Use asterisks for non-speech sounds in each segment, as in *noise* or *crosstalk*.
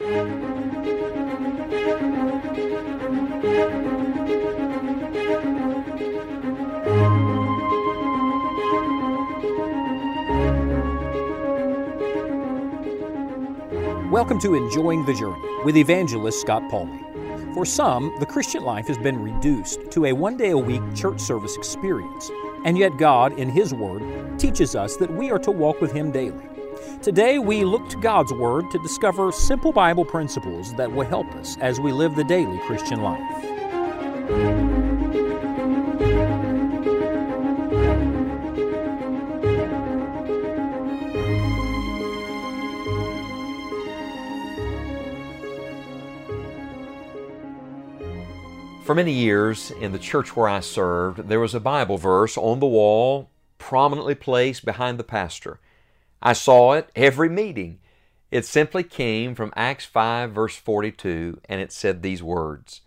Welcome to Enjoying the Journey with evangelist Scott Pauley. For some, the Christian life has been reduced to a one day a week church service experience, and yet God, in His Word, teaches us that we are to walk with Him daily. Today, we look to God's Word to discover simple Bible principles that will help us as we live the daily Christian life. For many years in the church where I served, there was a Bible verse on the wall, prominently placed behind the pastor. I saw it every meeting. It simply came from Acts 5, verse 42, and it said these words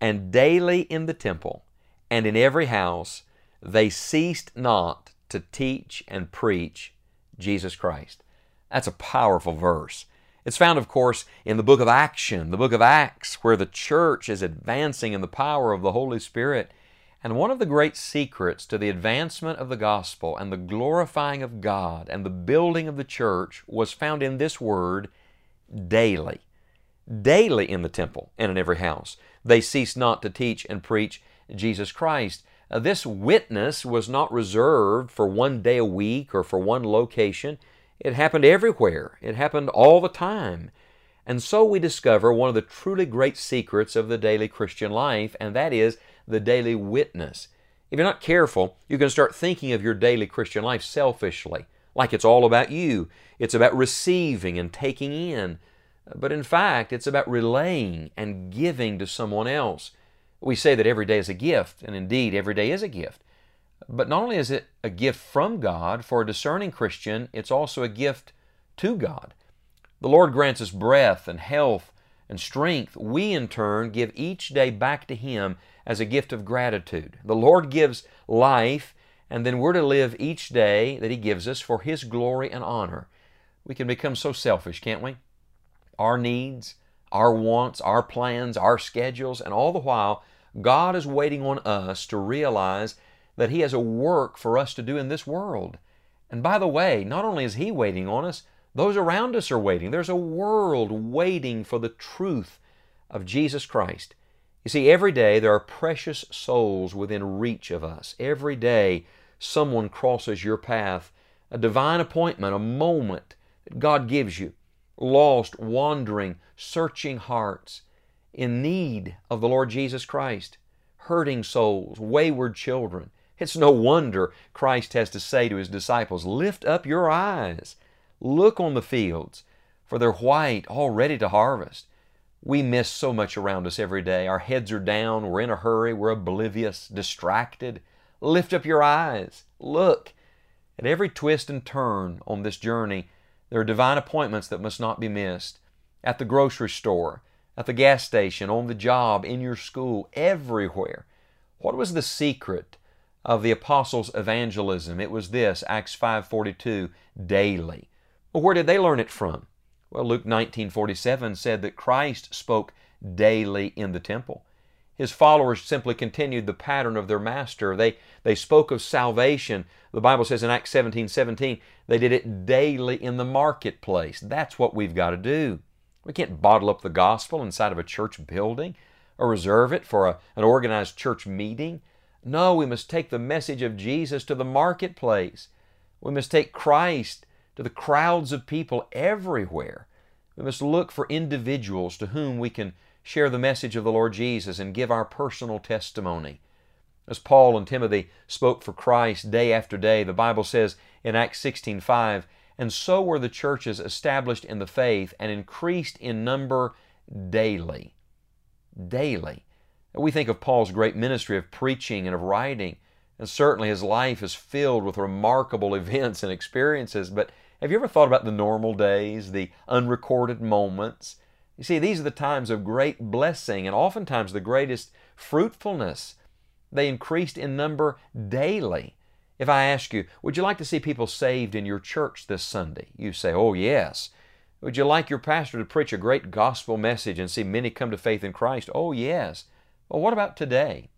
And daily in the temple and in every house they ceased not to teach and preach Jesus Christ. That's a powerful verse. It's found, of course, in the book of Action, the book of Acts, where the church is advancing in the power of the Holy Spirit. And one of the great secrets to the advancement of the gospel and the glorifying of God and the building of the church was found in this word, daily. Daily in the temple and in every house. They ceased not to teach and preach Jesus Christ. Uh, this witness was not reserved for one day a week or for one location. It happened everywhere. It happened all the time. And so we discover one of the truly great secrets of the daily Christian life, and that is the daily witness. If you're not careful, you can start thinking of your daily Christian life selfishly, like it's all about you. It's about receiving and taking in. But in fact, it's about relaying and giving to someone else. We say that every day is a gift, and indeed, every day is a gift. But not only is it a gift from God for a discerning Christian, it's also a gift to God. The Lord grants us breath and health and strength. We, in turn, give each day back to Him as a gift of gratitude. The Lord gives life, and then we're to live each day that He gives us for His glory and honor. We can become so selfish, can't we? Our needs, our wants, our plans, our schedules, and all the while, God is waiting on us to realize that He has a work for us to do in this world. And by the way, not only is He waiting on us, those around us are waiting. There's a world waiting for the truth of Jesus Christ. You see, every day there are precious souls within reach of us. Every day someone crosses your path, a divine appointment, a moment that God gives you. Lost, wandering, searching hearts in need of the Lord Jesus Christ, hurting souls, wayward children, it's no wonder Christ has to say to his disciples, Lift up your eyes, look on the fields, for they're white, all ready to harvest. We miss so much around us every day. Our heads are down, we're in a hurry, we're oblivious, distracted. Lift up your eyes, look. At every twist and turn on this journey, there are divine appointments that must not be missed. At the grocery store, at the gas station, on the job, in your school, everywhere. What was the secret of the apostles' evangelism. It was this, Acts 5:42, daily. Well, where did they learn it from? Well, Luke 19:47 said that Christ spoke daily in the temple. His followers simply continued the pattern of their master. They, they spoke of salvation. The Bible says in Acts 17 17, they did it daily in the marketplace. That's what we've got to do. We can't bottle up the gospel inside of a church building or reserve it for a, an organized church meeting. No, we must take the message of Jesus to the marketplace. We must take Christ to the crowds of people everywhere. We must look for individuals to whom we can share the message of the Lord Jesus and give our personal testimony. As Paul and Timothy spoke for Christ day after day, the Bible says in Acts 16:5, and so were the churches established in the faith and increased in number daily. Daily. We think of Paul's great ministry of preaching and of writing, and certainly his life is filled with remarkable *laughs* events and experiences. But have you ever thought about the normal days, the unrecorded moments? You see, these are the times of great blessing and oftentimes the greatest fruitfulness. They increased in number daily. If I ask you, would you like to see people saved in your church this Sunday? You say, oh, yes. Would you like your pastor to preach a great gospel message and see many come to faith in Christ? Oh, yes. Well, what about today?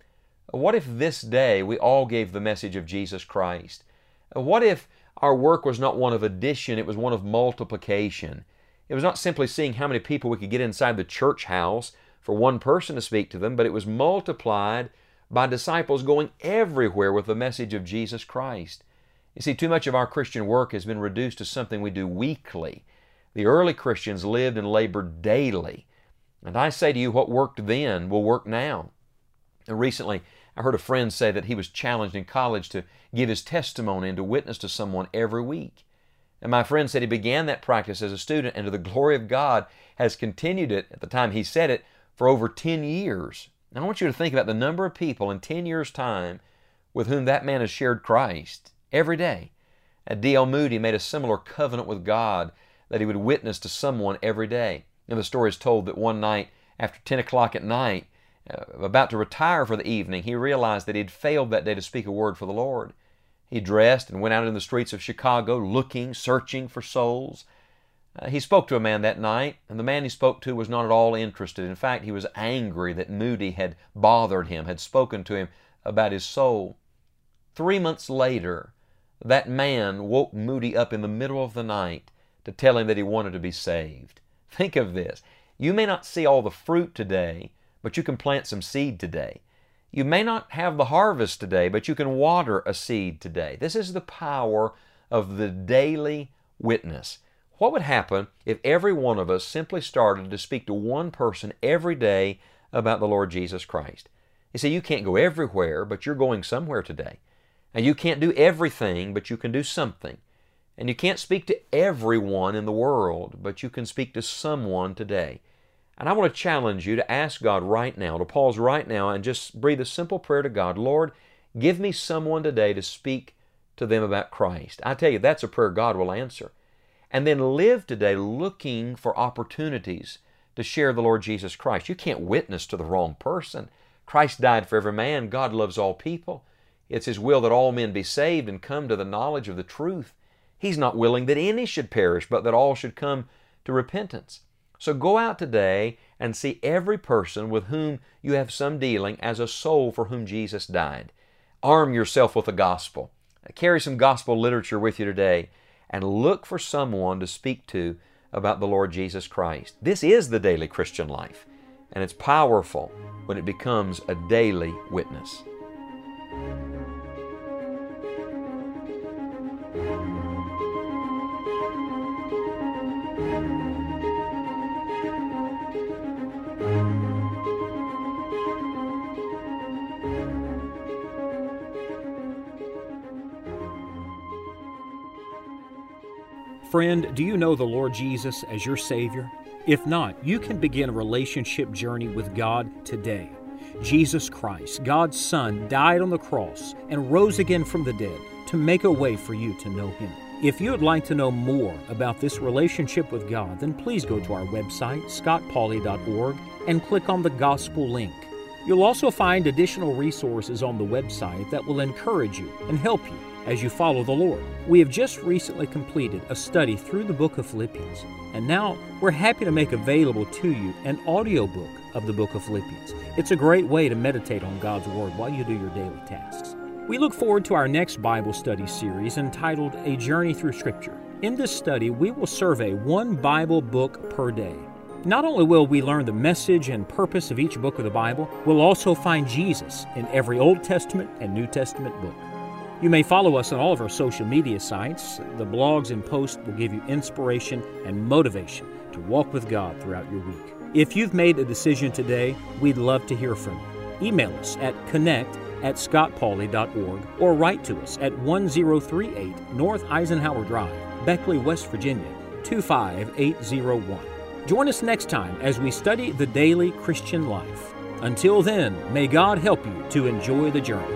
What if this day we all gave the message of Jesus Christ? What if our work was not one of addition, it was one of multiplication? It was not simply seeing how many people we could get inside the church house for one person to speak to them, but it was multiplied by disciples going everywhere with the message of Jesus Christ. You see, too much of our Christian work has been reduced to something we do weekly. The early Christians lived and labored daily. And I say to you, what worked then will work now. And recently, I heard a friend say that he was challenged in college to give his testimony and to witness to someone every week. And my friend said he began that practice as a student and to the glory of God has continued it at the time he said it for over 10 years. Now I want you to think about the number of people in 10 years' time with whom that man has shared Christ every day. D.L. Moody made a similar covenant with God that he would witness to someone every day. And the story is told that one night, after 10 o'clock at night, uh, about to retire for the evening, he realized that he had failed that day to speak a word for the Lord. He dressed and went out in the streets of Chicago looking, searching for souls. Uh, he spoke to a man that night, and the man he spoke to was not at all interested. In fact, he was angry that Moody had bothered him, had spoken to him about his soul. Three months later, that man woke Moody up in the middle of the night to tell him that he wanted to be saved. Think of this. You may not see all the fruit today, but you can plant some seed today. You may not have the harvest today, but you can water a seed today. This is the power of the daily witness. What would happen if every one of us simply started to speak to one person every day about the Lord Jesus Christ? You see, you can't go everywhere, but you're going somewhere today. And you can't do everything, but you can do something. And you can't speak to everyone in the world, but you can speak to someone today. And I want to challenge you to ask God right now, to pause right now and just breathe a simple prayer to God Lord, give me someone today to speak to them about Christ. I tell you, that's a prayer God will answer. And then live today looking for opportunities to share the Lord Jesus Christ. You can't witness to the wrong person. Christ died for every man. God loves all people. It's His will that all men be saved and come to the knowledge of the truth. He's not willing that any should perish, but that all should come to repentance. So go out today and see every person with whom you have some dealing as a soul for whom Jesus died. Arm yourself with the gospel. Carry some gospel literature with you today and look for someone to speak to about the Lord Jesus Christ. This is the daily Christian life, and it's powerful when it becomes a daily witness. Friend, do you know the Lord Jesus as your Savior? If not, you can begin a relationship journey with God today. Jesus Christ, God's Son, died on the cross and rose again from the dead to make a way for you to know Him. If you would like to know more about this relationship with God, then please go to our website, scottpauley.org, and click on the Gospel link. You'll also find additional resources on the website that will encourage you and help you as you follow the Lord. We have just recently completed a study through the book of Philippians, and now we're happy to make available to you an audiobook of the book of Philippians. It's a great way to meditate on God's Word while you do your daily tasks. We look forward to our next Bible study series entitled A Journey Through Scripture. In this study, we will survey one Bible book per day. Not only will we learn the message and purpose of each book of the Bible, we'll also find Jesus in every Old Testament and New Testament book. You may follow us on all of our social media sites. The blogs and posts will give you inspiration and motivation to walk with God throughout your week. If you've made a decision today, we'd love to hear from you. Email us at connect at scottpauley.org or write to us at 1038 North Eisenhower Drive, Beckley, West Virginia 25801. Join us next time as we study the daily Christian life. Until then, may God help you to enjoy the journey.